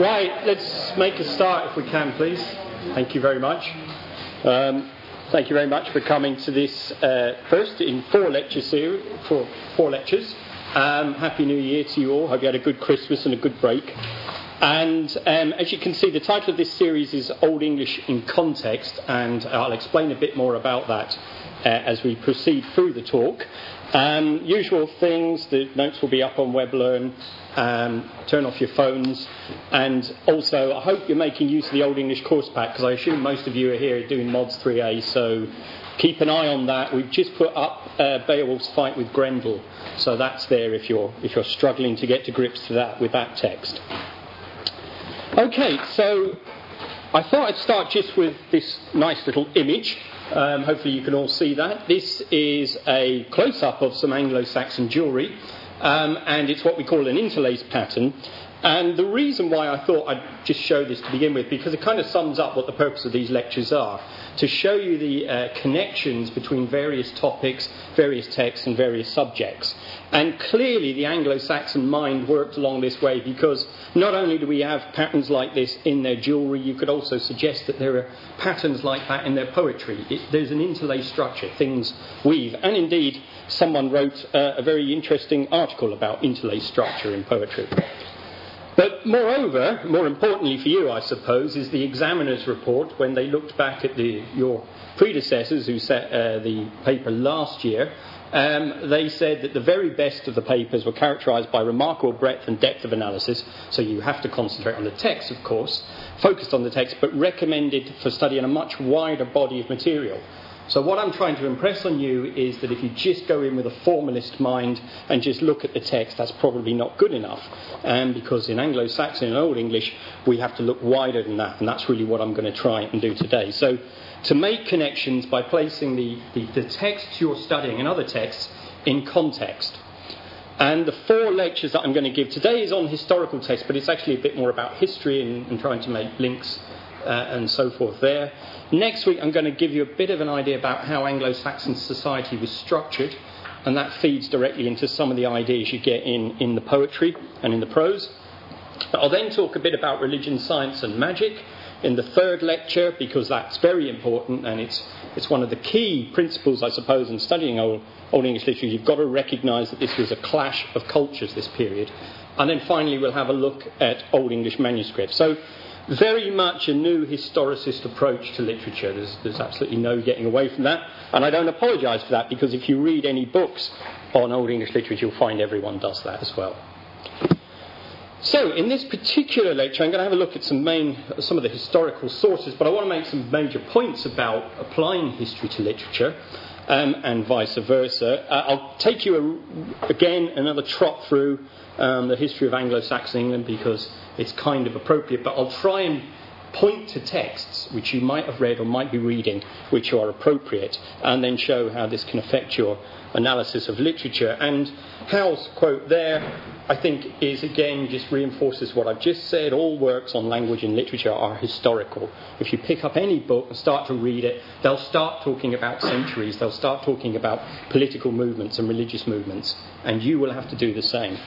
Right, let's make a start if we can, please. Thank you very much. Um, thank you very much for coming to this uh, first in four lecture series, four, four lectures. Um, Happy New Year to you all. Hope you had a good Christmas and a good break. And um, as you can see, the title of this series is Old English in Context, and I'll explain a bit more about that uh, as we proceed through the talk. Um, usual things, the notes will be up on WebLearn. Um, turn off your phones. And also, I hope you're making use of the Old English course pack because I assume most of you are here doing Mods 3A, so keep an eye on that. We've just put up uh, Beowulf's fight with Grendel, so that's there if you're, if you're struggling to get to grips to that with that text. Okay, so I thought I'd start just with this nice little image. Um, hopefully, you can all see that. This is a close up of some Anglo Saxon jewellery, um, and it's what we call an interlace pattern. And the reason why I thought I'd just show this to begin with, because it kind of sums up what the purpose of these lectures are to show you the uh, connections between various topics, various texts, and various subjects. And clearly, the Anglo Saxon mind worked along this way because not only do we have patterns like this in their jewellery, you could also suggest that there are patterns like that in their poetry. It, there's an interlaced structure, things weave. And indeed, someone wrote uh, a very interesting article about interlaced structure in poetry. But moreover, more importantly for you, I suppose, is the examiner's report when they looked back at the, your predecessors who set uh, the paper last year. Um, they said that the very best of the papers were characterised by remarkable breadth and depth of analysis, so you have to concentrate on the text, of course, focused on the text, but recommended for study in a much wider body of material. So, what I'm trying to impress on you is that if you just go in with a formalist mind and just look at the text, that's probably not good enough. Um, because in Anglo Saxon and Old English, we have to look wider than that, and that's really what I'm going to try and do today. So, to make connections by placing the, the, the texts you're studying and other texts in context. And the four lectures that I'm going to give today is on historical texts, but it's actually a bit more about history and, and trying to make links uh, and so forth there. Next week, I'm going to give you a bit of an idea about how Anglo Saxon society was structured, and that feeds directly into some of the ideas you get in, in the poetry and in the prose. I'll then talk a bit about religion, science, and magic in the third lecture because that's very important and it's, it's one of the key principles, I suppose, in studying Old, Old English literature. You've got to recognise that this was a clash of cultures, this period. And then finally, we'll have a look at Old English manuscripts. So very much a new historicist approach to literature. There's, there's absolutely no getting away from that. And I don't apologise for that because if you read any books on Old English literature, you'll find everyone does that as well. So, in this particular lecture, I'm going to have a look at some main, some of the historical sources, but I want to make some major points about applying history to literature um, and vice versa. Uh, I'll take you a, again another trot through um, the history of Anglo-Saxon England because it's kind of appropriate, but I'll try and point to texts which you might have read or might be reading which are appropriate, and then show how this can affect your analysis of literature. And Howell's quote there, I think, is again just reinforces what I've just said. All works on language and literature are historical. If you pick up any book and start to read it, they'll start talking about centuries, they'll start talking about political movements and religious movements, and you will have to do the same.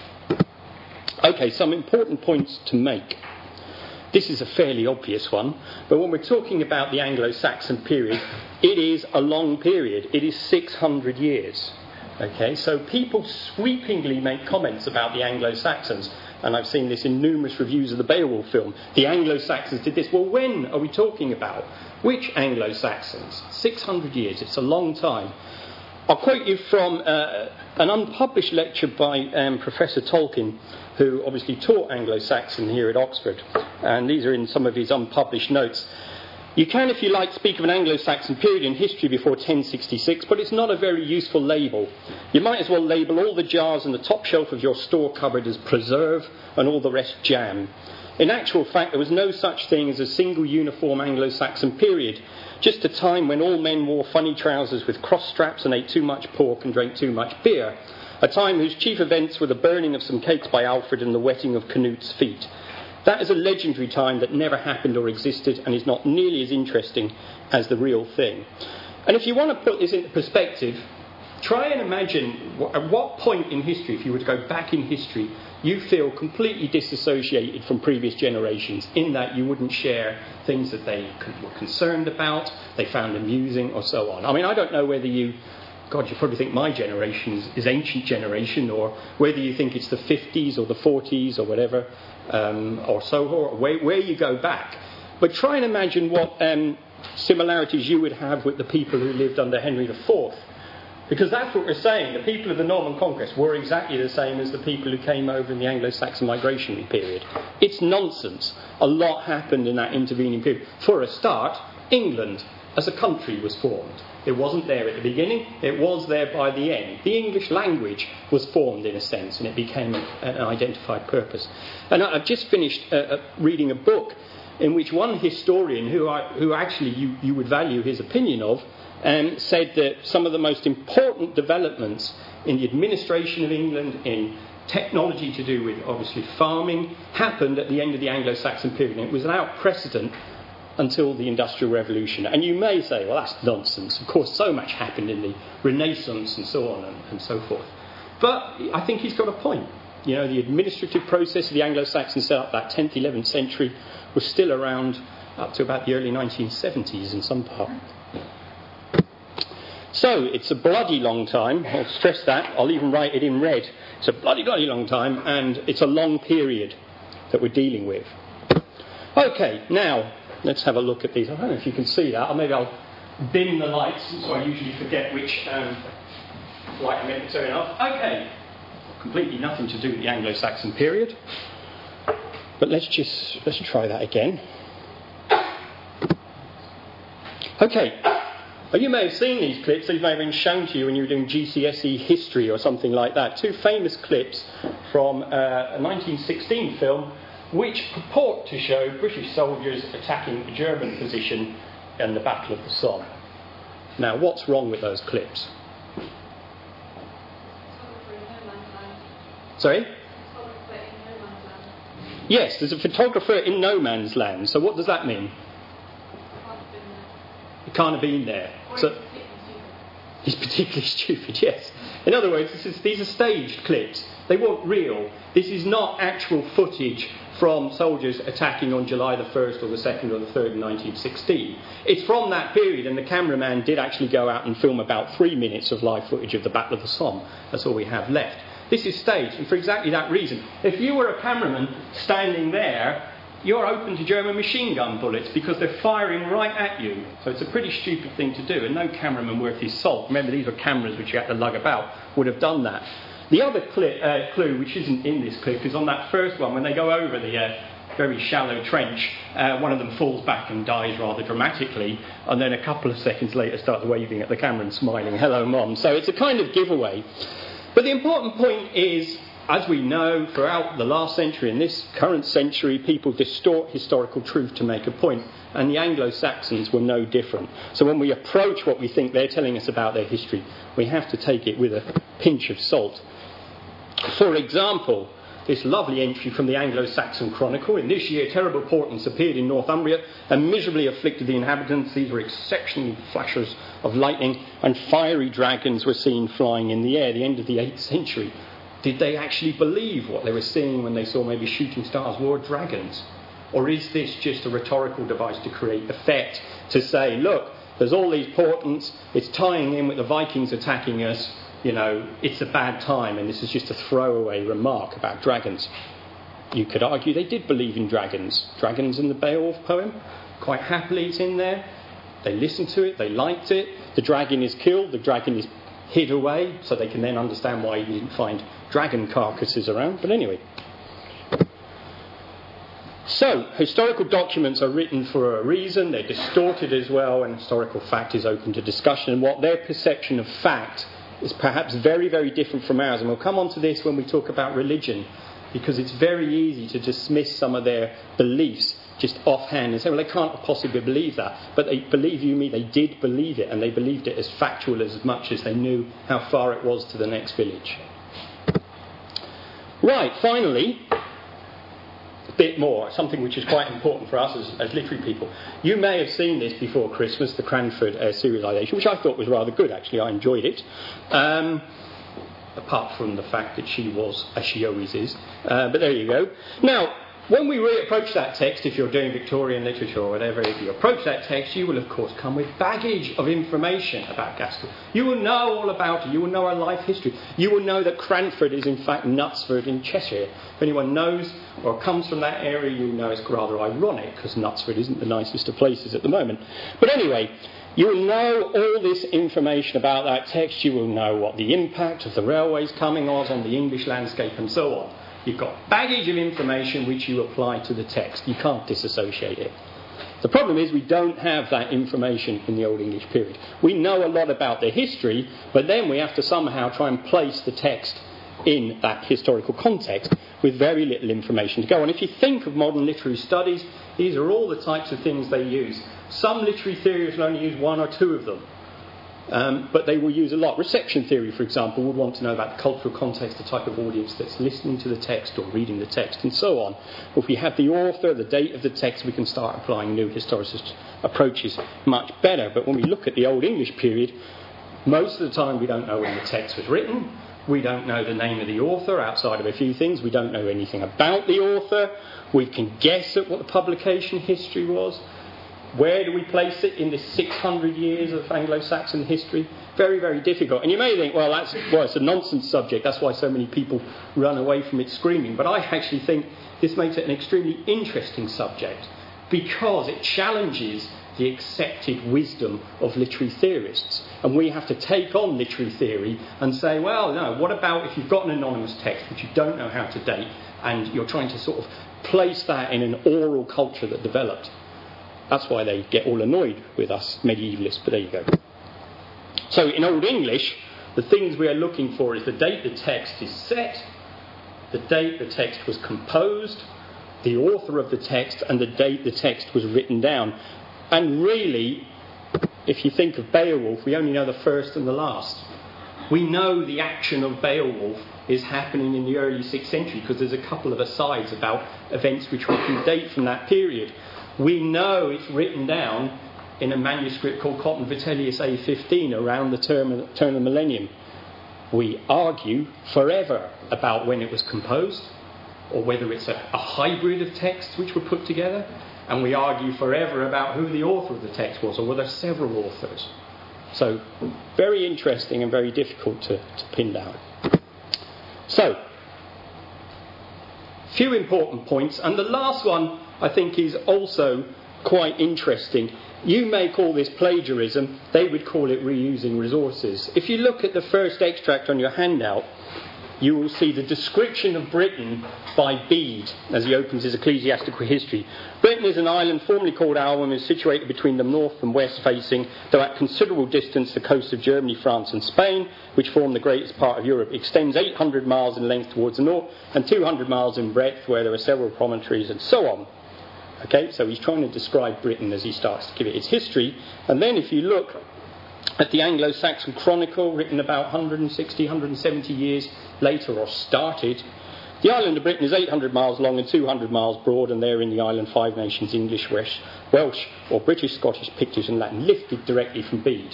Okay, some important points to make. This is a fairly obvious one, but when we're talking about the Anglo Saxon period, it is a long period. It is 600 years. Okay, so people sweepingly make comments about the Anglo Saxons, and I've seen this in numerous reviews of the Beowulf film. The Anglo Saxons did this. Well, when are we talking about? Which Anglo Saxons? 600 years, it's a long time. I'll quote you from uh, an unpublished lecture by um, Professor Tolkien who obviously taught Anglo Saxon here at Oxford. And these are in some of his unpublished notes. You can, if you like, speak of an Anglo Saxon period in history before 1066, but it's not a very useful label. You might as well label all the jars in the top shelf of your store cupboard as preserve and all the rest jam. In actual fact, there was no such thing as a single uniform Anglo Saxon period, just a time when all men wore funny trousers with cross straps and ate too much pork and drank too much beer a time whose chief events were the burning of some cakes by Alfred and the wetting of Canute's feet. That is a legendary time that never happened or existed and is not nearly as interesting as the real thing. And if you want to put this into perspective, try and imagine at what point in history, if you were to go back in history, you feel completely disassociated from previous generations in that you wouldn't share things that they were concerned about, they found amusing, or so on. I mean, I don't know whether you, God, you probably think my generation is, is ancient generation, or whether you think it's the 50s or the 40s or whatever, um, or so, or where, where, you go back. But try and imagine what um, similarities you would have with the people who lived under Henry IV because that's what we're saying. The people of the Norman conquest were exactly the same as the people who came over in the Anglo Saxon migrationary period. It's nonsense. A lot happened in that intervening period. For a start, England as a country was formed. It wasn't there at the beginning, it was there by the end. The English language was formed in a sense and it became an identified purpose. And I've just finished uh, uh, reading a book in which one historian, who, I, who actually you, you would value his opinion of, um, said that some of the most important developments in the administration of England, in technology to do with obviously farming, happened at the end of the Anglo Saxon period. And it was without precedent until the Industrial Revolution. And you may say, well, that's nonsense. Of course, so much happened in the Renaissance and so on and, and so forth. But I think he's got a point. You know, the administrative process of the Anglo Saxon setup, that 10th, 11th century, was still around up to about the early 1970s in some part. So it's a bloody long time. I'll stress that. I'll even write it in red. It's a bloody, bloody long time, and it's a long period that we're dealing with. Okay, now let's have a look at these. I don't know if you can see that, or maybe I'll dim the lights, so I usually forget which um, light I'm meant to turn off. Okay, completely nothing to do with the Anglo-Saxon period. But let's just let's try that again. Okay, you may have seen these clips, these may have been shown to you when you were doing GCSE history or something like that. Two famous clips from uh, a 1916 film which purport to show British soldiers attacking a German position in the Battle of the Somme. Now, what's wrong with those clips? Sorry? Yes, there's a photographer in no man's land. So, what does that mean? He can't have been there. So, he's particularly stupid, yes. In other words, is, these are staged clips. They weren't real. This is not actual footage from soldiers attacking on July the 1st or the 2nd or the 3rd in 1916. It's from that period, and the cameraman did actually go out and film about three minutes of live footage of the Battle of the Somme. That's all we have left. This is staged, and for exactly that reason. If you were a cameraman standing there you're open to German machine gun bullets because they're firing right at you. So it's a pretty stupid thing to do, and no cameraman worth his salt, remember these were cameras which you had to lug about, would have done that. The other uh, clue, which isn't in this clip, is on that first one when they go over the uh, very shallow trench. Uh, one of them falls back and dies rather dramatically, and then a couple of seconds later starts waving at the camera and smiling, hello, mom. So it's a kind of giveaway. But the important point is as we know, throughout the last century and this current century, people distort historical truth to make a point, and the Anglo Saxons were no different. So when we approach what we think they're telling us about their history, we have to take it with a pinch of salt. For example, this lovely entry from the Anglo Saxon Chronicle. In this year, terrible portents appeared in Northumbria and miserably afflicted the inhabitants. These were exceptional flashes of lightning, and fiery dragons were seen flying in the air. The end of the 8th century. Did they actually believe what they were seeing when they saw maybe shooting stars or dragons? Or is this just a rhetorical device to create effect, to say, look, there's all these portents, it's tying in with the Vikings attacking us, you know, it's a bad time, and this is just a throwaway remark about dragons. You could argue they did believe in dragons. Dragons in the Beowulf poem, quite happily it's in there. They listened to it, they liked it. The dragon is killed, the dragon is hid away, so they can then understand why you didn't find dragon carcasses around. But anyway. So, historical documents are written for a reason, they're distorted as well, and historical fact is open to discussion. And what their perception of fact is perhaps very, very different from ours. And we'll come on to this when we talk about religion, because it's very easy to dismiss some of their beliefs just offhand and say, well, they can't possibly believe that. But they believe you me, they did believe it, and they believed it as factual as much as they knew how far it was to the next village. Right, finally, a bit more, something which is quite important for us as, as literary people. You may have seen this before Christmas, the Cranford uh, serialisation, which I thought was rather good, actually. I enjoyed it. Um, apart from the fact that she was, as she always is. Uh, but there you go. Now, when we re- approach that text, if you're doing Victorian literature or whatever, if you approach that text, you will of course come with baggage of information about Gaskell. You will know all about it. You will know our life history. You will know that Cranford is in fact Knutsford in Cheshire. If anyone knows or comes from that area, you know it's rather ironic because Knutsford isn't the nicest of places at the moment. But anyway, you will know all this information about that text. You will know what the impact of the railways coming was on the English landscape and so on. You've got baggage of information which you apply to the text. You can't disassociate it. The problem is we don't have that information in the Old English period. We know a lot about the history, but then we have to somehow try and place the text in that historical context with very little information to go on. If you think of modern literary studies, these are all the types of things they use. Some literary theorists will only use one or two of them. Um, but they will use a lot. Reception theory, for example, would want to know about the cultural context, the type of audience that's listening to the text or reading the text, and so on. If we have the author, the date of the text, we can start applying new historicist approaches much better. But when we look at the Old English period, most of the time we don't know when the text was written. We don't know the name of the author outside of a few things. We don't know anything about the author. We can guess at what the publication history was. Where do we place it in the 600 years of Anglo Saxon history? Very, very difficult. And you may think, well, that's, well, it's a nonsense subject. That's why so many people run away from it screaming. But I actually think this makes it an extremely interesting subject because it challenges the accepted wisdom of literary theorists. And we have to take on literary theory and say, well, no, what about if you've got an anonymous text which you don't know how to date and you're trying to sort of place that in an oral culture that developed? That's why they get all annoyed with us medievalists, but there you go. So in Old English, the things we are looking for is the date the text is set, the date the text was composed, the author of the text, and the date the text was written down. And really, if you think of Beowulf, we only know the first and the last. We know the action of Beowulf is happening in the early 6th century because there's a couple of asides about events which we can date from that period. We know it's written down in a manuscript called Cotton Vitellius A15 around the turn, turn of the millennium. We argue forever about when it was composed, or whether it's a, a hybrid of texts which were put together, and we argue forever about who the author of the text was, or were there several authors. So, very interesting and very difficult to, to pin down. So, few important points, and the last one I think is also quite interesting. You may call this plagiarism, they would call it reusing resources. If you look at the first extract on your handout, you will see the description of Britain by Bede as he opens his ecclesiastical history. Britain is an island formerly called Albion and is situated between the north and west facing, though at considerable distance, the coast of Germany, France, and Spain, which form the greatest part of Europe, extends 800 miles in length towards the north and 200 miles in breadth, where there are several promontories and so on. Okay, so he's trying to describe Britain as he starts to give it its history. And then if you look at the Anglo Saxon Chronicle, written about 160, 170 years later, or started, the island of Britain is 800 miles long and 200 miles broad, and there in the island five nations English, Welsh, Welsh or British, Scottish, Pictish, and Latin, lifted directly from Bede.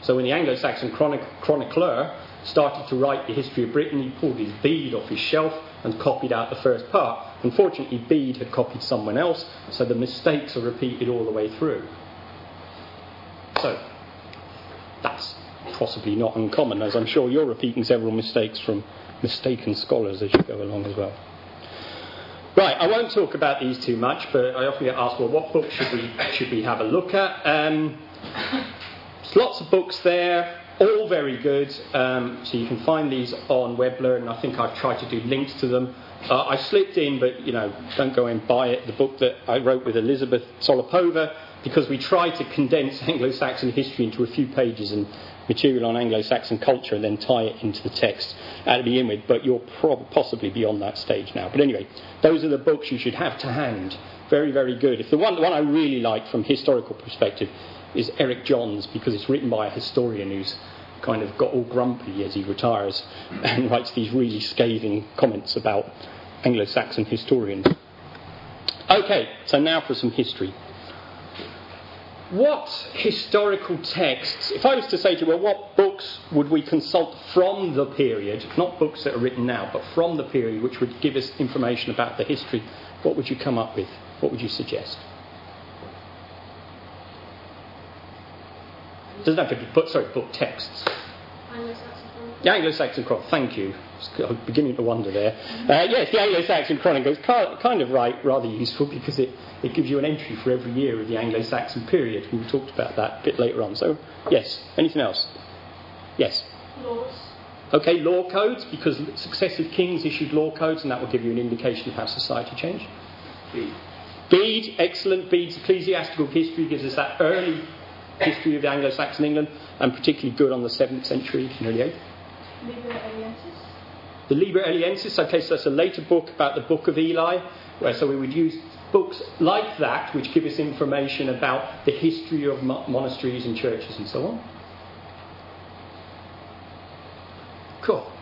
So when the Anglo Saxon chronic- chronicler started to write the history of Britain, he pulled his Bede off his shelf and copied out the first part. Unfortunately, Bede had copied someone else, so the mistakes are repeated all the way through. So, that's possibly not uncommon, as I'm sure you're repeating several mistakes from mistaken scholars as you go along as well. Right, I won't talk about these too much, but I often get asked, well, what book should we, should we have a look at? Um, there's lots of books there all very good. Um, so you can find these on WebLearn, and I think I've tried to do links to them. Uh, I slipped in, but you know, don't go and buy it. The book that I wrote with Elizabeth Solopova, because we tried to condense Anglo-Saxon history into a few pages and material on Anglo-Saxon culture, and then tie it into the text at the with. But you're prob- possibly beyond that stage now. But anyway, those are the books you should have to hand. Very, very good. If the one, the one I really like from historical perspective is Eric John's because it's written by a historian who's kind of got all grumpy as he retires and writes these really scathing comments about Anglo Saxon historians. Okay, so now for some history. What historical texts, if I was to say to you, well, what books would we consult from the period, not books that are written now, but from the period which would give us information about the history, what would you come up with? What would you suggest? Doesn't have to be book, sorry, book texts. The Anglo-Saxon Chronicle, thank you. I'm beginning to wonder there. Uh, yes, the Anglo-Saxon Chronicle is kind of right, rather useful because it, it gives you an entry for every year of the Anglo-Saxon period. We talked about that a bit later on. So, yes. Anything else? Yes. Laws. Okay, law codes because successive kings issued law codes, and that will give you an indication of how society changed. Bede. Bede, excellent. Bede's ecclesiastical history gives us that early history of the Anglo-Saxon England, and particularly good on the 7th century and early 8th. Liber Eliensis. The Liber Eliensis, okay, so that's a later book about the Book of Ely, where so we would use books like that, which give us information about the history of mo- monasteries and churches and so on. Cool.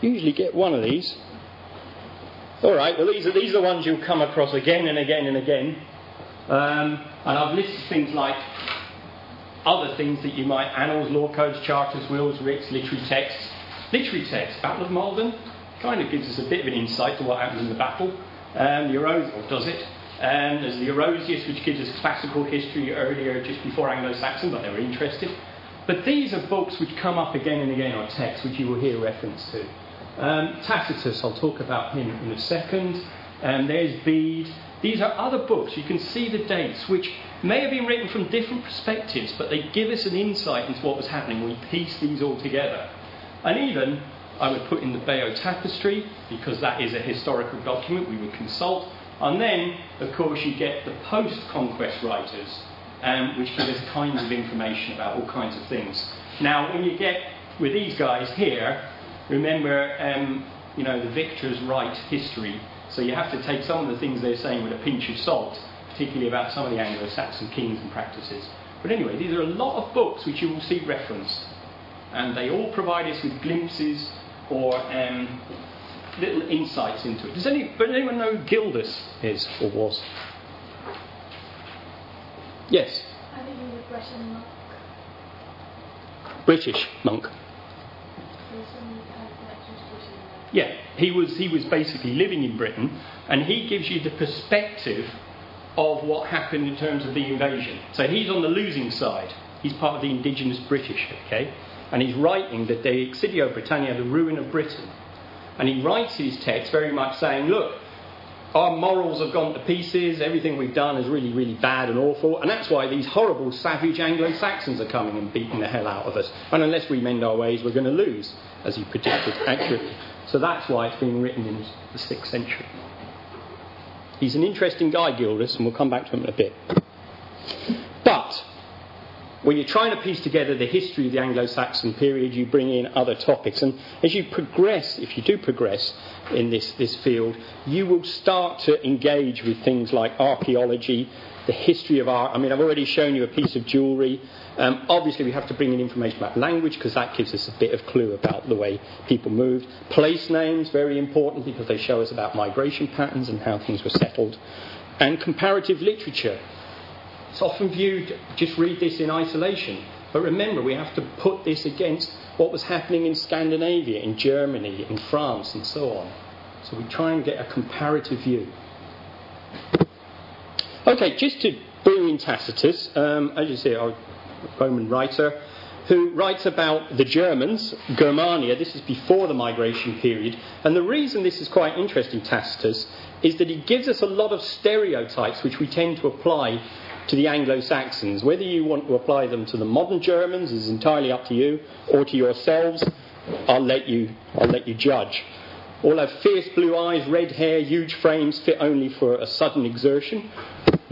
Usually get one of these. All right, well, these are, these are the ones you'll come across again and again and again. Um, and I've listed things like other things that you might annals, law codes, charters, wills, writs, literary texts. Literary texts, Battle of Maldon, kind of gives us a bit of an insight to what happened in the battle. Um, the Eros- or does it? Um, there's the Orosius, which gives us classical history earlier, just before Anglo-Saxon, but they were interested. But these are books which come up again and again, or texts which you will hear reference to. Um, Tacitus, I'll talk about him in a second. Um, there's Bede. These are other books. You can see the dates, which may have been written from different perspectives, but they give us an insight into what was happening. We piece these all together. And even, I would put in the Bayeux Tapestry, because that is a historical document we would consult. And then, of course, you get the post conquest writers, um, which give us kinds of information about all kinds of things. Now, when you get with these guys here, remember, um, you know, the victors write history, so you have to take some of the things they're saying with a pinch of salt, particularly about some of the Anglo Saxon kings and practices. But anyway, these are a lot of books which you will see referenced, and they all provide us with glimpses or um, little insights into it. Does, any, but anyone know who Gildas is or was? Yes, I think he was a Russian monk. British monk. There's some kind of connections to Britain there. Yeah, he was, he was basically living in Britain, and he gives you the perspective of what happened in terms of the invasion. So he's on the losing side. He's part of the indigenous British, okay? And he's writing the De Excidio Britannia, the ruin of Britain. And he writes his text very much saying, look, our morals have gone to pieces, everything we've done is really, really bad and awful, and that's why these horrible, savage Anglo Saxons are coming and beating the hell out of us. And unless we mend our ways, we're going to lose, as he predicted accurately. So that's why it's being written in the 6th century. He's an interesting guy, Gildas, and we'll come back to him in a bit. But when you're trying to piece together the history of the Anglo Saxon period, you bring in other topics. And as you progress, if you do progress in this, this field, you will start to engage with things like archaeology, the history of art. I mean, I've already shown you a piece of jewellery. Um, obviously, we have to bring in information about language because that gives us a bit of clue about the way people moved. Place names, very important because they show us about migration patterns and how things were settled. And comparative literature. It's often viewed, just read this in isolation. But remember, we have to put this against what was happening in Scandinavia, in Germany, in France, and so on. So we try and get a comparative view. Okay, just to bring in Tacitus, um, as you see, a Roman writer who writes about the Germans, Germania. This is before the migration period. And the reason this is quite interesting, Tacitus, is that he gives us a lot of stereotypes which we tend to apply to the Anglo Saxons. Whether you want to apply them to the modern Germans is entirely up to you, or to yourselves, I'll let you, I'll let you judge. All have fierce blue eyes, red hair, huge frames, fit only for a sudden exertion.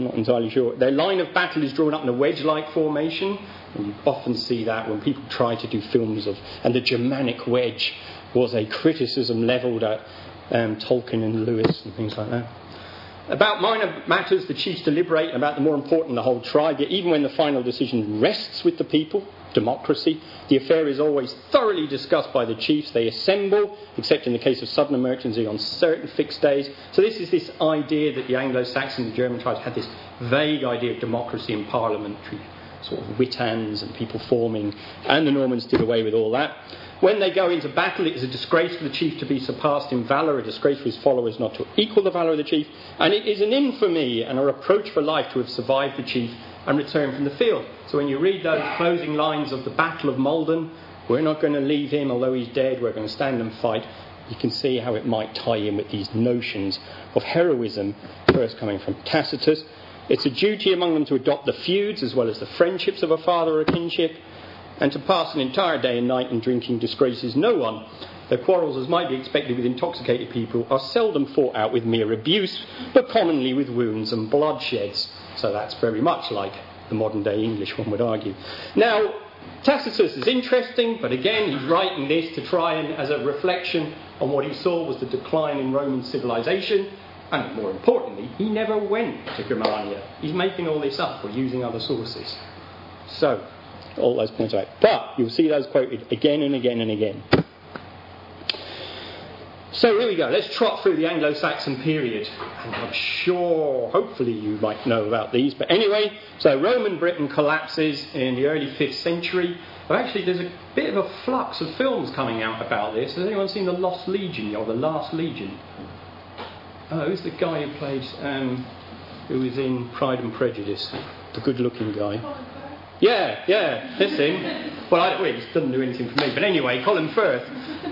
Not entirely sure. Their line of battle is drawn up in a wedge like formation. And you often see that when people try to do films of. And the Germanic wedge was a criticism levelled at um, Tolkien and Lewis and things like that. About minor matters, the chiefs deliberate. About the more important, the whole tribe. Yet even when the final decision rests with the people, democracy. The affair is always thoroughly discussed by the chiefs. They assemble, except in the case of sudden emergency, on certain fixed days. So this is this idea that the Anglo-Saxon and German tribes had this vague idea of democracy and parliamentary sort of witans and people forming, and the Normans did away with all that. When they go into battle, it is a disgrace for the chief to be surpassed in valour, a disgrace for his followers not to equal the valour of the chief, and it is an infamy and a reproach for life to have survived the chief and returned from the field. So when you read those closing lines of the Battle of Maldon, we're not going to leave him, although he's dead, we're going to stand and fight. You can see how it might tie in with these notions of heroism, first coming from Tacitus. It's a duty among them to adopt the feuds as well as the friendships of a father or a kinship, and to pass an entire day and night in drinking disgraces no one. The quarrels, as might be expected with intoxicated people, are seldom fought out with mere abuse, but commonly with wounds and bloodsheds. So that's very much like the modern day English, one would argue. Now, Tacitus is interesting, but again, he's writing this to try and, as a reflection on what he saw was the decline in Roman civilization. And more importantly, he never went to Germania. He's making all this up or using other sources. So, all those points out. But you'll see those quoted again and again and again. So here we go. Let's trot through the Anglo Saxon period. And I'm sure, hopefully, you might know about these. But anyway, so Roman Britain collapses in the early 5th century. But actually, there's a bit of a flux of films coming out about this. Has anyone seen The Lost Legion or The Last Legion? Oh, who's the guy who played, um, who was in Pride and Prejudice? The good looking guy. Yeah, yeah, this him. Well, I, well, he doesn't do anything for me. But anyway, Colin Firth.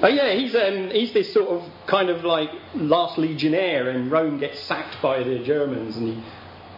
Oh, yeah, he's, um, he's this sort of kind of like last legionnaire, and Rome gets sacked by the Germans, and he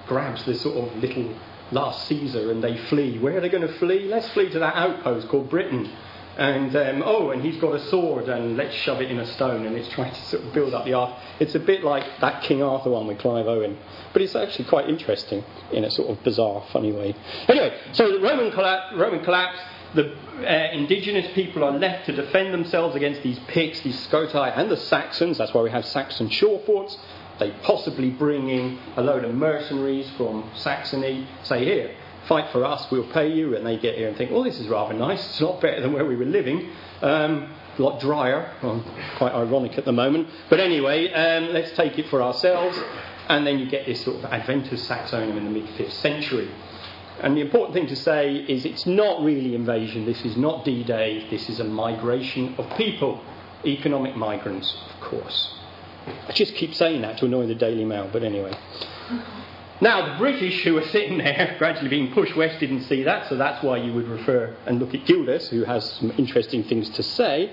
grabs this sort of little last Caesar, and they flee. Where are they going to flee? Let's flee to that outpost called Britain. And um, oh, and he's got a sword, and let's shove it in a stone, and it's trying to sort of build up the art. It's a bit like that King Arthur one with Clive Owen, but it's actually quite interesting in a sort of bizarre, funny way. Anyway, so the Roman, colla- Roman collapse. The uh, indigenous people are left to defend themselves against these Picts, these Scotai, and the Saxons. That's why we have Saxon shore forts. They possibly bring in a load of mercenaries from Saxony. Say here, fight for us, we'll pay you. And they get here and think, well, this is rather nice. It's a lot better than where we were living. Um, a lot drier. Well, quite ironic at the moment. But anyway, um, let's take it for ourselves. And then you get this sort of Adventus Saxonum in the mid 5th century. And the important thing to say is it's not really invasion. This is not D Day. This is a migration of people. Economic migrants, of course. I just keep saying that to annoy the Daily Mail, but anyway. Now, the British who were sitting there, gradually being pushed west, didn't see that, so that's why you would refer and look at Gildas, who has some interesting things to say.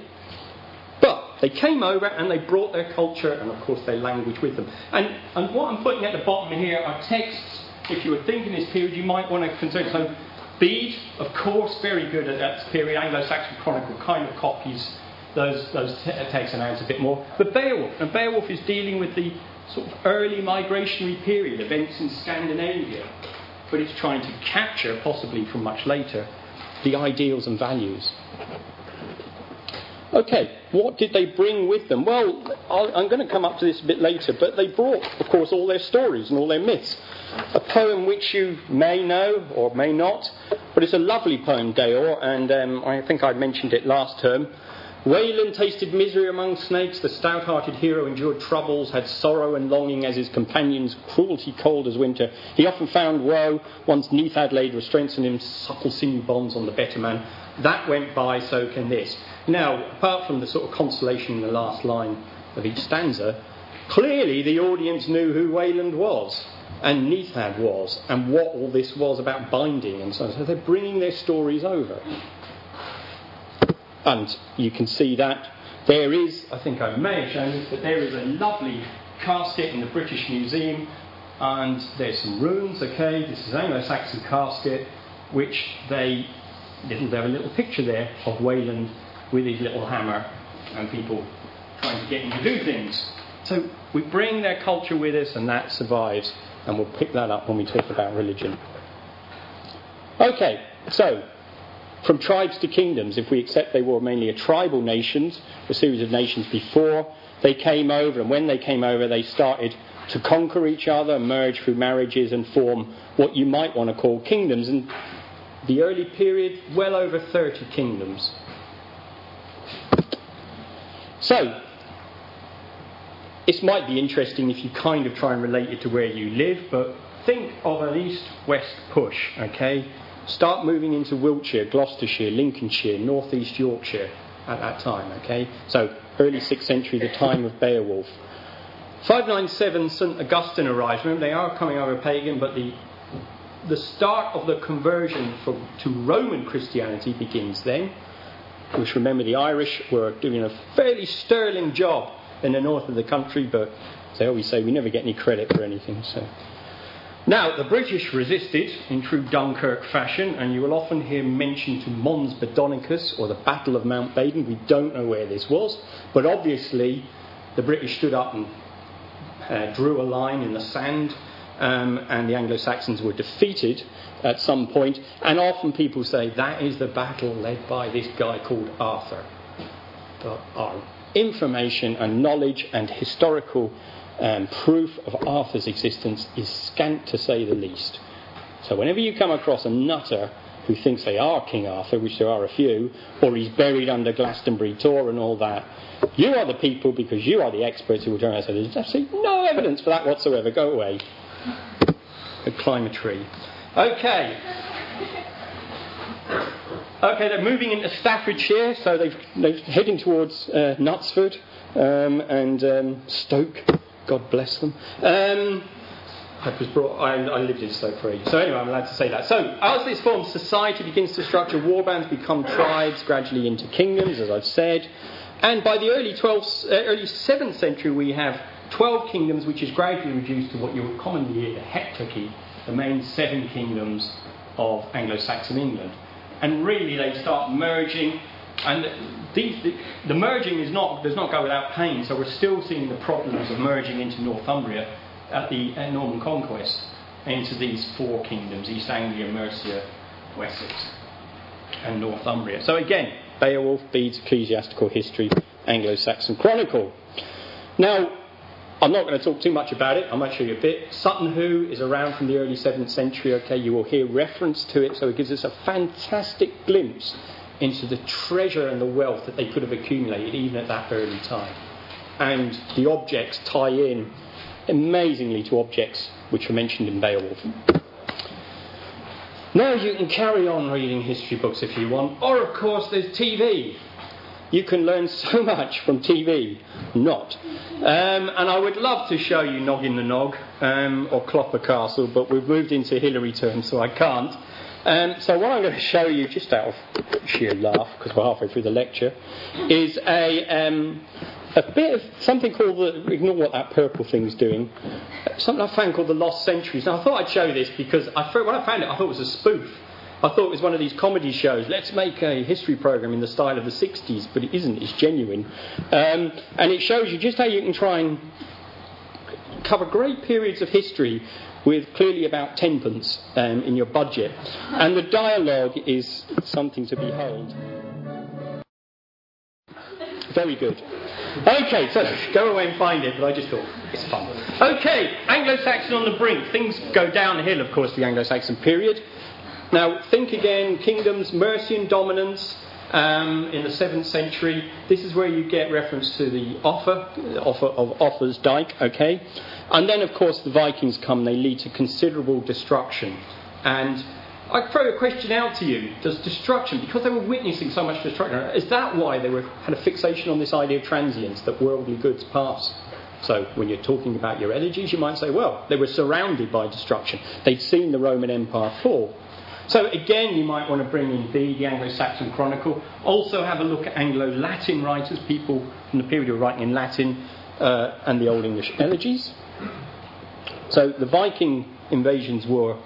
But they came over and they brought their culture and, of course, their language with them. And, and what I'm putting at the bottom here are texts. If you were thinking this period, you might want to consider. So, Bede, of course, very good at that period. Anglo Saxon Chronicle kind of copies those, those te- texts and adds a bit more. But Beowulf, and Beowulf is dealing with the sort of early migrationary period, events in Scandinavia. But it's trying to capture, possibly from much later, the ideals and values. Okay, what did they bring with them? Well, I'll, I'm going to come up to this a bit later, but they brought, of course, all their stories and all their myths. A poem which you may know or may not, but it's a lovely poem, Deor, and um, I think I mentioned it last term. Wayland tasted misery among snakes. The stout hearted hero endured troubles, had sorrow and longing as his companions, cruelty cold as winter. He often found woe. Once Nithhad laid restraints on him, supple sinew bonds on the better man. That went by, so can this. Now, apart from the sort of consolation in the last line of each stanza, clearly the audience knew who Wayland was and Nithhad was and what all this was about binding and so on. So they're bringing their stories over. And you can see that there is, I think I may have shown this, but there is a lovely casket in the British Museum, and there's some runes, okay, this is Anglo Saxon casket, which they, they have a little picture there of Wayland with his little hammer and people trying to get him to do things. So we bring their culture with us, and that survives, and we'll pick that up when we talk about religion. Okay, so from tribes to kingdoms, if we accept they were mainly a tribal nations, a series of nations before they came over, and when they came over, they started to conquer each other, merge through marriages, and form what you might want to call kingdoms. And the early period, well over 30 kingdoms. So, this might be interesting if you kind of try and relate it to where you live, but think of an east west push, okay? Start moving into Wiltshire, Gloucestershire, Lincolnshire, North East Yorkshire at that time, okay? So, early 6th century, the time of Beowulf. 597, St. Augustine arrives. Remember, they are coming over pagan, but the, the start of the conversion from, to Roman Christianity begins then. Which remember, the Irish were doing a fairly sterling job in the north of the country, but they always say we never get any credit for anything. So. Now, the British resisted in true Dunkirk fashion, and you will often hear mention to Mons Badonicus or the Battle of Mount Badon. We don't know where this was, but obviously the British stood up and uh, drew a line in the sand, um, and the Anglo Saxons were defeated at some point. And often people say that is the battle led by this guy called Arthur. But our information and knowledge and historical um, proof of Arthur's existence is scant to say the least. So whenever you come across a nutter who thinks they are King Arthur, which there are a few, or he's buried under Glastonbury Tor and all that, you are the people because you are the experts who will turn around and say there's absolutely no evidence for that whatsoever. Go away. And climb a tree. Okay. Okay, they're moving into Staffordshire, so they've, they're heading towards uh, Knutsford um, and um, Stoke. God bless them. Um, I was brought. I, I, lived in Stoke ages, so anyway, I'm allowed to say that. So, as this forms, society begins to structure. Warbands become tribes, gradually into kingdoms, as I've said. And by the early 12th, uh, early 7th century, we have 12 kingdoms, which is gradually reduced to what you would commonly hear the heptarchy, the main seven kingdoms of Anglo-Saxon England. And really, they start merging and these, the, the, merging is not, does not go without pain, so we're still seeing the problems of merging into Northumbria at the at Norman conquest into these four kingdoms East Anglia, Mercia, Wessex, and Northumbria. So again, Beowulf, Bede's Ecclesiastical History, Anglo Saxon Chronicle. Now, I'm not going to talk too much about it. I might show you a bit. Sutton Hoo is around from the early 7th century. Okay, you will hear reference to it, so it gives us a fantastic glimpse into the treasure and the wealth that they could have accumulated even at that early time. And the objects tie in amazingly to objects which are mentioned in Beowulf. Now you can carry on reading history books if you want, or of course there's TV. You can learn so much from TV. Not. Um, and I would love to show you Noggin the Nog um, or Clopper Castle, but we've moved into Hilary terms, so I can't. Um, so what I'm going to show you, just out of sheer laugh, because we're halfway through the lecture, is a, um, a bit of something called the, ignore what that purple thing's doing, something I found called the Lost Centuries. Now I thought I'd show this because I, when I found it, I thought it was a spoof. I thought it was one of these comedy shows. Let's make a history program in the style of the 60s, but it isn't. It's genuine. Um, and it shows you just how you can try and cover great periods of history with clearly about tenpence um, in your budget. And the dialogue is something to behold. Very good. Okay, so go away and find it, but I just thought it's fun. Okay, Anglo Saxon on the brink. Things go downhill, of course, the Anglo Saxon period. Now, think again kingdoms, Mercian dominance. Um, in the 7th century, this is where you get reference to the Offa, Offa of Offa's Dyke, okay? And then, of course, the Vikings come, they lead to considerable destruction. And I throw a question out to you. Does destruction, because they were witnessing so much destruction, is that why they were, had a fixation on this idea of transience, that worldly goods pass? So when you're talking about your elegies, you might say, well, they were surrounded by destruction. They'd seen the Roman Empire fall. So again, you might want to bring in B, the Anglo-Saxon Chronicle. Also have a look at Anglo-Latin writers, people from the period who were writing in Latin, uh, and the Old English elegies. So the Viking invasions were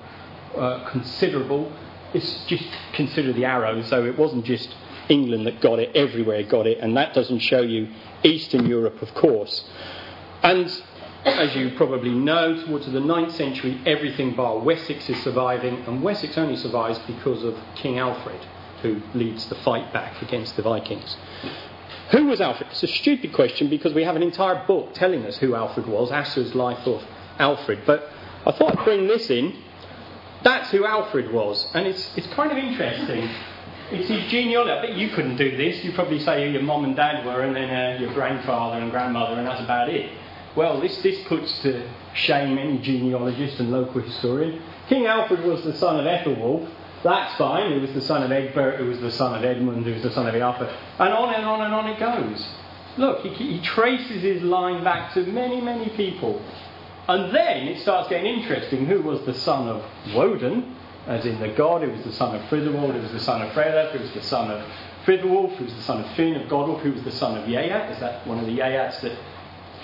uh, considerable. It's just consider the arrows, so it wasn't just England that got it, everywhere got it, and that doesn't show you Eastern Europe, of course. And as you probably know, towards the 9th century, everything bar Wessex is surviving, and Wessex only survives because of King Alfred, who leads the fight back against the Vikings. Who was Alfred? It's a stupid question because we have an entire book telling us who Alfred was, Asser's Life of Alfred. But I thought I'd bring this in That's who Alfred was. And it's, it's kind of interesting. It's his genealogy. I bet you couldn't do this. You'd probably say who your mom and dad were, and then uh, your grandfather and grandmother, and that's about it. Well, this, this puts to shame any genealogist and local historian. King Alfred was the son of Ethelwulf. That's fine. He was the son of Egbert, who was the son of Edmund, who was the son of Ealfried. And on and on and on it goes. Look, he, he traces his line back to many, many people. And then it starts getting interesting. Who was the son of Woden, as in the god? Who was the son of Frithwold? Who was the son of Fredeff? Who was the son of Frithwulf? Who was the son of Finn of Godwulf? Who was the son of Yeat? Is that one of the Yeats that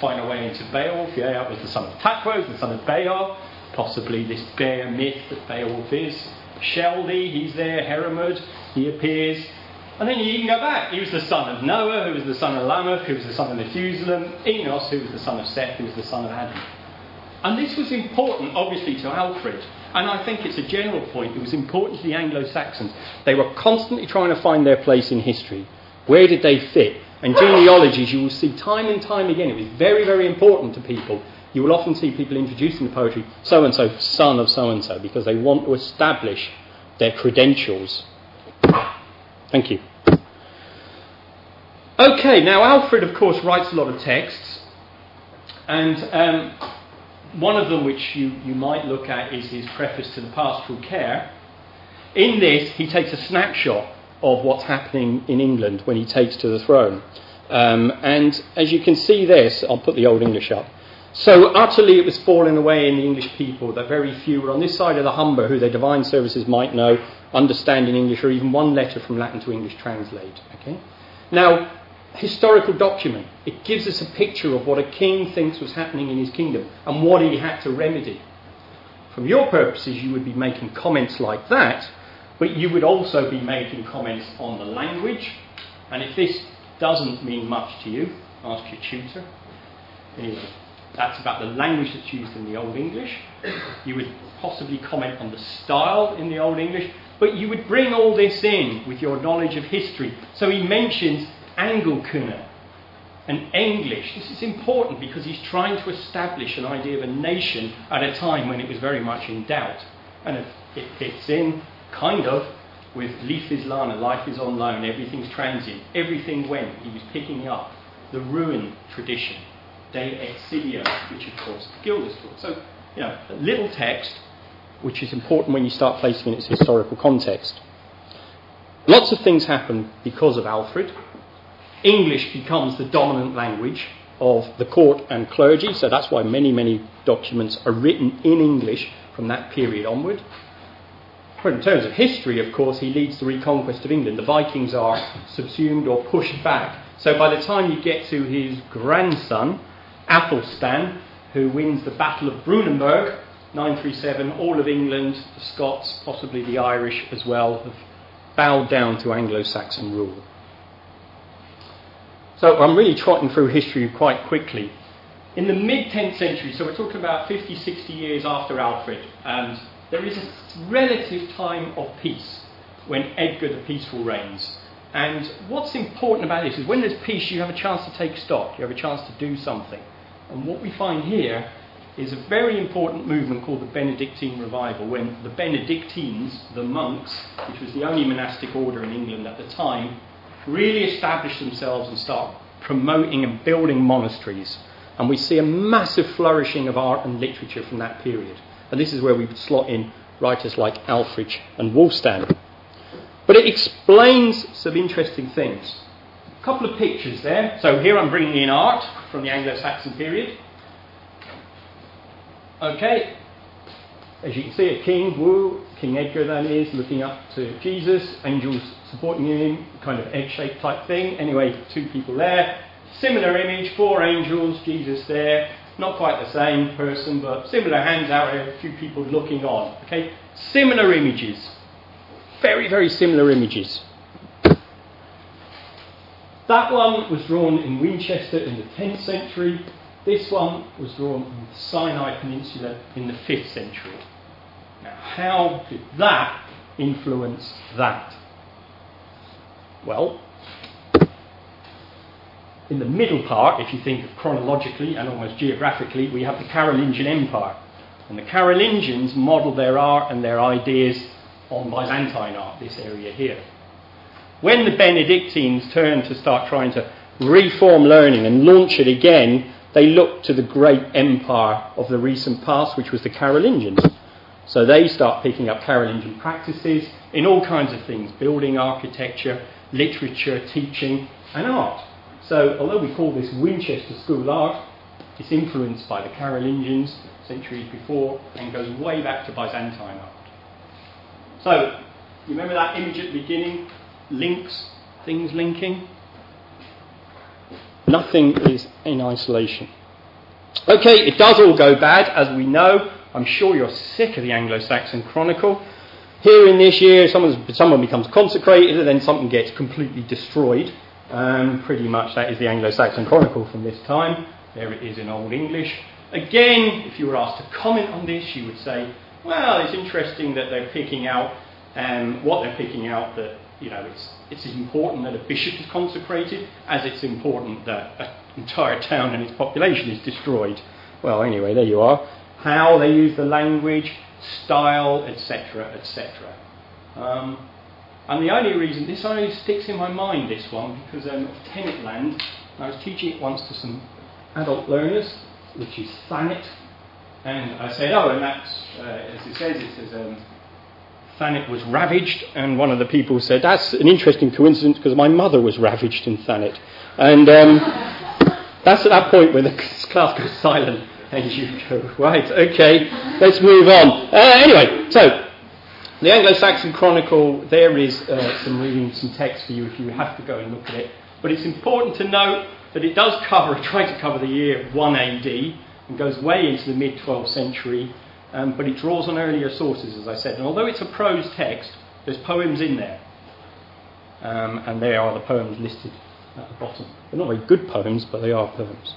find a way into Beowulf? Yeat was the son of Takwa, the son of Beor. Possibly this bear myth that Beowulf is. Sheldy, he's there. Heremod, he appears. And then you can go back. He was the son of Noah, who was the son of Lamech, who was the son of Methuselah. Enos, who was the son of Seth, who was the son of Adam. And this was important, obviously, to Alfred. And I think it's a general point. It was important to the Anglo Saxons. They were constantly trying to find their place in history. Where did they fit? And genealogies, you will see time and time again, it was very, very important to people. You will often see people introducing the poetry, so and so, son of so and so, because they want to establish their credentials. Thank you. Okay, now Alfred, of course, writes a lot of texts, and um, one of them which you, you might look at is his preface to the Pastoral Care. In this, he takes a snapshot of what's happening in England when he takes to the throne. Um, and as you can see this, I'll put the Old English up. So utterly it was falling away in the English people that very few were on this side of the Humber who their divine services might know, understand in English, or even one letter from Latin to English translate. Okay? Now, historical document. It gives us a picture of what a king thinks was happening in his kingdom and what he had to remedy. From your purposes, you would be making comments like that, but you would also be making comments on the language. And if this doesn't mean much to you, ask your tutor. Anyway, that's about the language that's used in the Old English. You would possibly comment on the style in the Old English, but you would bring all this in with your knowledge of history. So he mentions Angelcynne and English. This is important because he's trying to establish an idea of a nation at a time when it was very much in doubt. And it fits in, kind of, with Leaf is Lana, life is on loan, everything's transient. Everything went. He was picking up the ruin tradition, De Excidio, which of course Gildas taught. So, you know, a little text, which is important when you start placing in its historical context. Lots of things happen because of Alfred. English becomes the dominant language of the court and clergy, so that's why many, many documents are written in English from that period onward. In terms of history, of course, he leads the reconquest of England. The Vikings are subsumed or pushed back. So by the time you get to his grandson, Athelstan, who wins the Battle of Brunanburh, 937, all of England, the Scots, possibly the Irish as well, have bowed down to Anglo Saxon rule. So I'm really trotting through history quite quickly. In the mid 10th century, so we're talking about 50, 60 years after Alfred, and there is a relative time of peace when Edgar the Peaceful reigns. And what's important about this is when there's peace, you have a chance to take stock, you have a chance to do something. And what we find here is a very important movement called the Benedictine Revival, when the Benedictines, the monks, which was the only monastic order in England at the time, really establish themselves and start promoting and building monasteries. And we see a massive flourishing of art and literature from that period. And this is where we would slot in writers like Ælfric and Wulfstan. But it explains some interesting things. A couple of pictures there. So here I'm bringing in art from the Anglo Saxon period. Okay, as you can see, a king, Wu, King Edgar that is, looking up to Jesus, angels supporting him, kind of egg shaped type thing. Anyway, two people there. Similar image, four angels, Jesus there. Not quite the same person, but similar hands out, a few people looking on. Okay? Similar images. Very, very similar images. That one was drawn in Winchester in the 10th century. This one was drawn in the Sinai Peninsula in the 5th century. Now, how did that influence that? Well, in the middle part, if you think chronologically and almost geographically, we have the Carolingian Empire. And the Carolingians model their art and their ideas on Byzantine art, this area here. When the Benedictines turned to start trying to reform learning and launch it again, they looked to the great empire of the recent past, which was the Carolingians. So they start picking up Carolingian practices in all kinds of things building, architecture, literature, teaching, and art. So, although we call this Winchester School art, it's influenced by the Carolingians centuries before and goes way back to Byzantine art. So, you remember that image at the beginning? Links, things linking? Nothing is in isolation. Okay, it does all go bad, as we know. I'm sure you're sick of the Anglo Saxon Chronicle. Here in this year, someone becomes consecrated and then something gets completely destroyed. Um, pretty much that is the Anglo Saxon Chronicle from this time. There it is in Old English. Again, if you were asked to comment on this, you would say, well, it's interesting that they're picking out um, what they're picking out that you know it's it's important that a bishop is consecrated as it's important that an entire town and its population is destroyed. Well, anyway, there you are. How they use the language, style, etc., etc. Um, and the only reason this only sticks in my mind, this one, because um, of Tenetland, I was teaching it once to some adult learners, which is Thanet, and I said, oh, and that's, uh, as it says, it says, um, Thanet was ravaged, and one of the people said, That's an interesting coincidence because my mother was ravaged in Thanet. And um, that's at that point when the class goes silent, and you go, Right, okay, let's move on. Uh, anyway, so the Anglo Saxon Chronicle, there is uh, some reading, some text for you if you have to go and look at it. But it's important to note that it does cover, try to cover the year 1 AD and goes way into the mid 12th century um, but it draws on earlier sources, as I said. And although it's a prose text, there's poems in there. Um, and there are the poems listed at the bottom. They're not very good poems, but they are poems.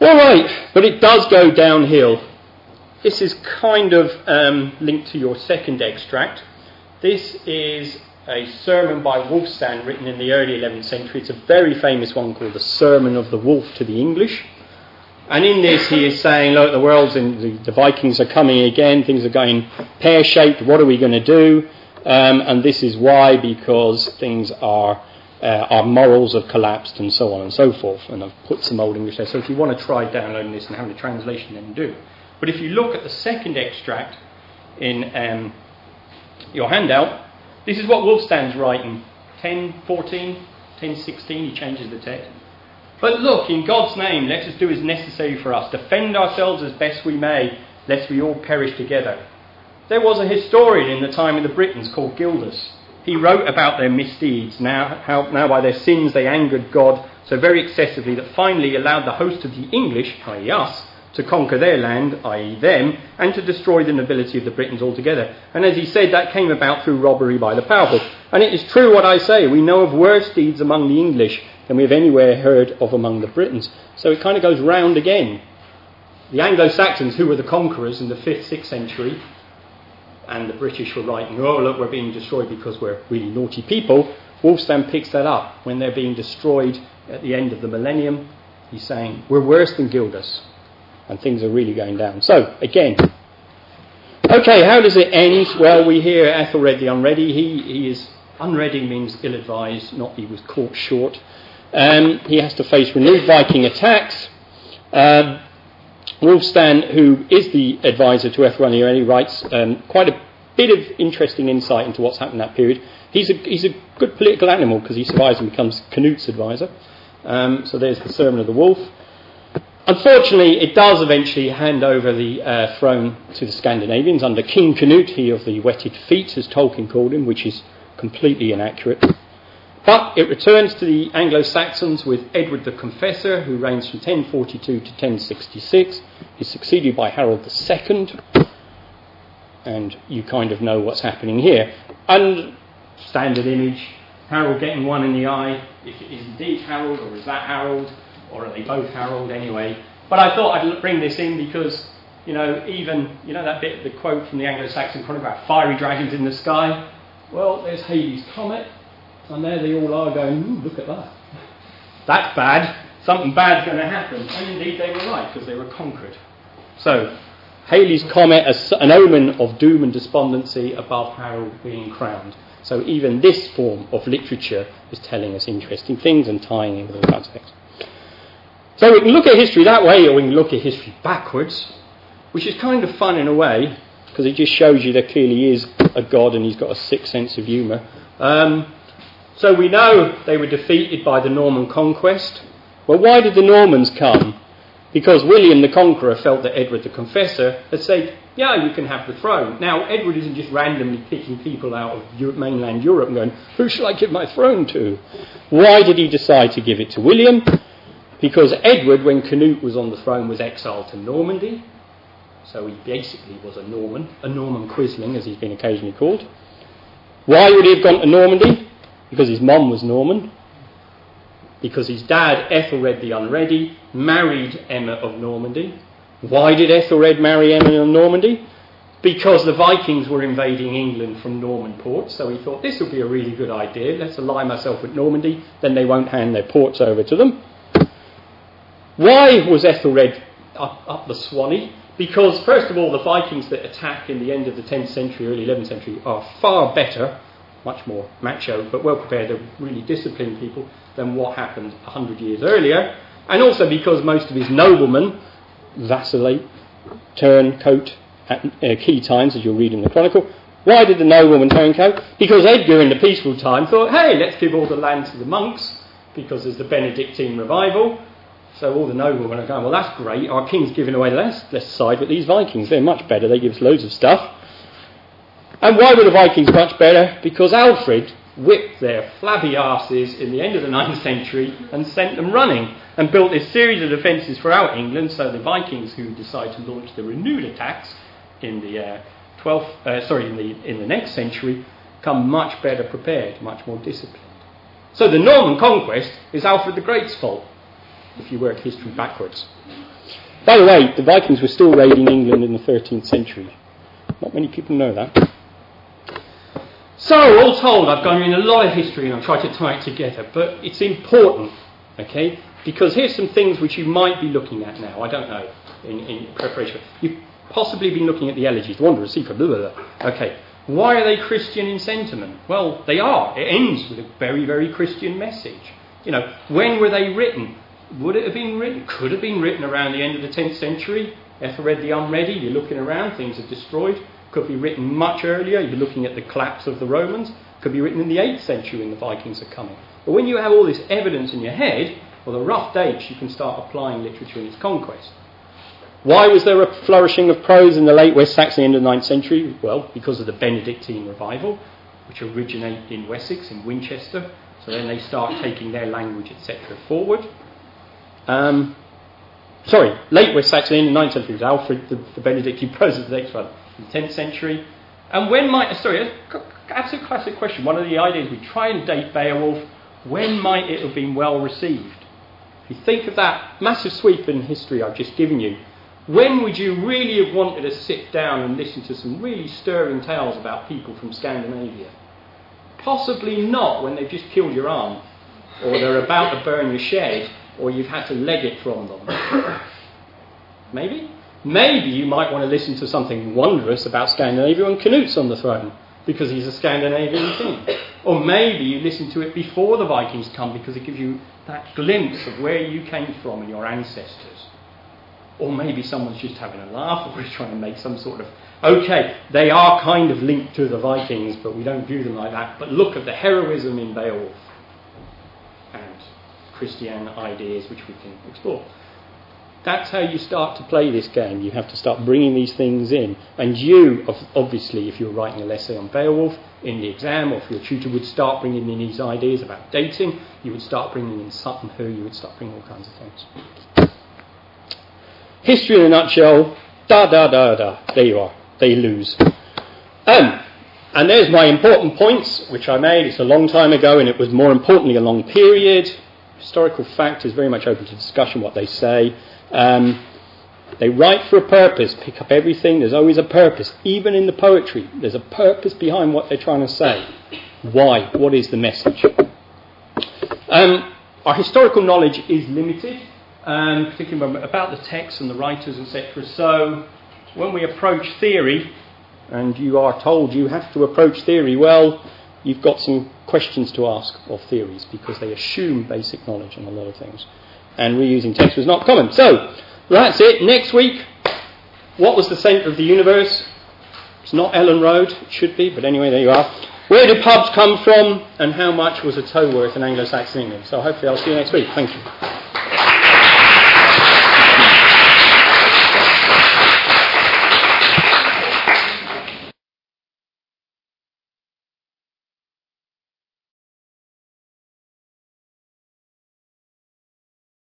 All right, but it does go downhill. This is kind of um, linked to your second extract. This is a sermon by Wulfstan written in the early 11th century. It's a very famous one called the Sermon of the Wolf to the English. And in this, he is saying, look, the world's in, the, the Vikings are coming again, things are going pear shaped, what are we going to do? Um, and this is why, because things are, uh, our morals have collapsed and so on and so forth. And I've put some old English there. So if you want to try downloading this and having a translation, then do. But if you look at the second extract in um, your handout, this is what Wulfstan's writing 10, 14, 10, 16. He changes the text. But look, in God's name, let us do as necessary for us. Defend ourselves as best we may, lest we all perish together. There was a historian in the time of the Britons called Gildas. He wrote about their misdeeds, now, how, now by their sins they angered God so very excessively that finally allowed the host of the English, i.e., us, to conquer their land, i.e., them, and to destroy the nobility of the Britons altogether. And as he said, that came about through robbery by the powerful. And it is true what I say. We know of worse deeds among the English than we have anywhere heard of among the Britons. So it kind of goes round again. The Anglo Saxons, who were the conquerors in the 5th, 6th century, and the British were writing, oh, look, we're being destroyed because we're really naughty people. Wulfstan picks that up when they're being destroyed at the end of the millennium. He's saying, we're worse than Gildas, and things are really going down. So, again, okay, how does it end? Well, we hear Ethelred the Unready. He, he is, unready means ill advised, not he was caught short. Um, he has to face renewed Viking attacks. Um, Wulfstan, who is the advisor to Ethelred, the Unready, writes um, quite a bit of interesting insight into what's happened in that period. He's a, he's a good political animal because he survives and becomes Canute's advisor. Um, so there's the Sermon of the Wolf. Unfortunately, it does eventually hand over the uh, throne to the Scandinavians under King Canute, he of the wetted feet, as Tolkien called him, which is completely inaccurate. But it returns to the Anglo Saxons with Edward the Confessor, who reigns from 1042 to 1066. He's succeeded by Harold II, and you kind of know what's happening here. And standard image Harold getting one in the eye. If it is indeed Harold, or is that Harold, or are they both Harold anyway? But I thought I'd bring this in because, you know, even, you know, that bit, the quote from the Anglo Saxon Chronicle fiery dragons in the sky? Well, there's Halley's Comet and there they all are going, look at that. That's bad. Something bad's going to happen. And indeed they were right, because they were conquered. So, Halley's Comet, as an omen of doom and despondency above Harold being crowned. So, even this form of literature is telling us interesting things and tying in with of things. So, we can look at history that way, or we can look at history backwards, which is kind of fun in a way, because it just shows you there clearly is a God and he's got a sick sense of humour. Um, so, we know they were defeated by the Norman conquest. Well, why did the Normans come? Because William the Conqueror felt that Edward the Confessor had said, Yeah, you can have the throne. Now, Edward isn't just randomly picking people out of Europe, mainland Europe and going, Who shall I give my throne to? Why did he decide to give it to William? Because Edward, when Canute was on the throne, was exiled to Normandy. So he basically was a Norman, a Norman Quisling, as he's been occasionally called. Why would he have gone to Normandy? Because his mum was Norman because his dad, Ethelred the Unready, married Emma of Normandy. Why did Ethelred marry Emma of Normandy? Because the Vikings were invading England from Norman ports, so he thought this would be a really good idea. Let's ally myself with Normandy, then they won't hand their ports over to them. Why was Ethelred up, up the Swanee? Because, first of all, the Vikings that attack in the end of the 10th century, early 11th century, are far better much more macho, but well prepared, they're really disciplined people than what happened 100 years earlier. And also because most of his noblemen vacillate, turn coat at uh, key times, as you'll read in the Chronicle. Why did the noblemen turn coat? Because Edgar, in the peaceful time, thought, hey, let's give all the land to the monks, because there's the Benedictine revival. So all the noblemen are going, well, that's great. Our king's giving away less. Let's side with these Vikings. They're much better. They give us loads of stuff. And why were the Vikings much better? Because Alfred whipped their flabby asses in the end of the 9th century and sent them running and built this series of defences throughout England so the Vikings who decide to launch the renewed attacks in the uh, 12th, uh, sorry, in the, in the next century come much better prepared, much more disciplined. So the Norman conquest is Alfred the Great's fault, if you work history backwards. By the way, the Vikings were still raiding England in the 13th century. Not many people know that. So, all told, I've gone in a lot of history and I've tried to tie it together, but it's important, okay? Because here's some things which you might be looking at now. I don't know, in, in preparation. You've possibly been looking at the elegies, the Wanderer's Secret, blah, blah, blah. Okay, why are they Christian in sentiment? Well, they are. It ends with a very, very Christian message. You know, when were they written? Would it have been written? Could have been written around the end of the 10th century. Ethelred the Unready, you're looking around, things are destroyed could be written much earlier. You're looking at the collapse of the Romans. Could be written in the 8th century when the Vikings are coming. But when you have all this evidence in your head, or the rough dates, you can start applying literature in its conquest. Why was there a flourishing of prose in the late West Saxon end of the 9th century? Well, because of the Benedictine revival, which originated in Wessex, in Winchester. So then they start taking their language, etc., forward. Um, sorry, late West Saxon in the 9th century was Alfred, the, the Benedictine prose the next one in the 10th century. And when might, sorry, absolute classic question, one of the ideas we try and date Beowulf, when might it have been well received? If you think of that massive sweep in history I've just given you, when would you really have wanted to sit down and listen to some really stirring tales about people from Scandinavia? Possibly not when they've just killed your aunt, or they're about to burn your shed, or you've had to leg it from them. Maybe? Maybe you might want to listen to something wondrous about Scandinavia when Canute's on the throne, because he's a Scandinavian king. Or maybe you listen to it before the Vikings come, because it gives you that glimpse of where you came from and your ancestors. Or maybe someone's just having a laugh, or is trying to make some sort of, okay, they are kind of linked to the Vikings, but we don't view them like that. But look at the heroism in Beowulf and Christian ideas which we can explore. That's how you start to play this game. You have to start bringing these things in. And you, obviously, if you're writing a essay on Beowulf in the exam, or if your tutor would start bringing in these ideas about dating, you would start bringing in Sutton Hoo, you would start bringing all kinds of things. History in a nutshell, da da da da. There you are. They lose. Um, and there's my important points, which I made. It's a long time ago, and it was more importantly a long period. Historical fact is very much open to discussion, what they say. Um, they write for a purpose, pick up everything. There's always a purpose. Even in the poetry, there's a purpose behind what they're trying to say. Why? What is the message? Um, our historical knowledge is limited, um, particularly about the texts and the writers, etc. So when we approach theory, and you are told you have to approach theory, well, you've got some questions to ask of theories because they assume basic knowledge on a lot of things. And reusing text was not common. So that's it. Next week, what was the centre of the universe? It's not Ellen Road, it should be, but anyway, there you are. Where do pubs come from, and how much was a toe worth in Anglo Saxon England? So hopefully I'll see you next week. Thank you.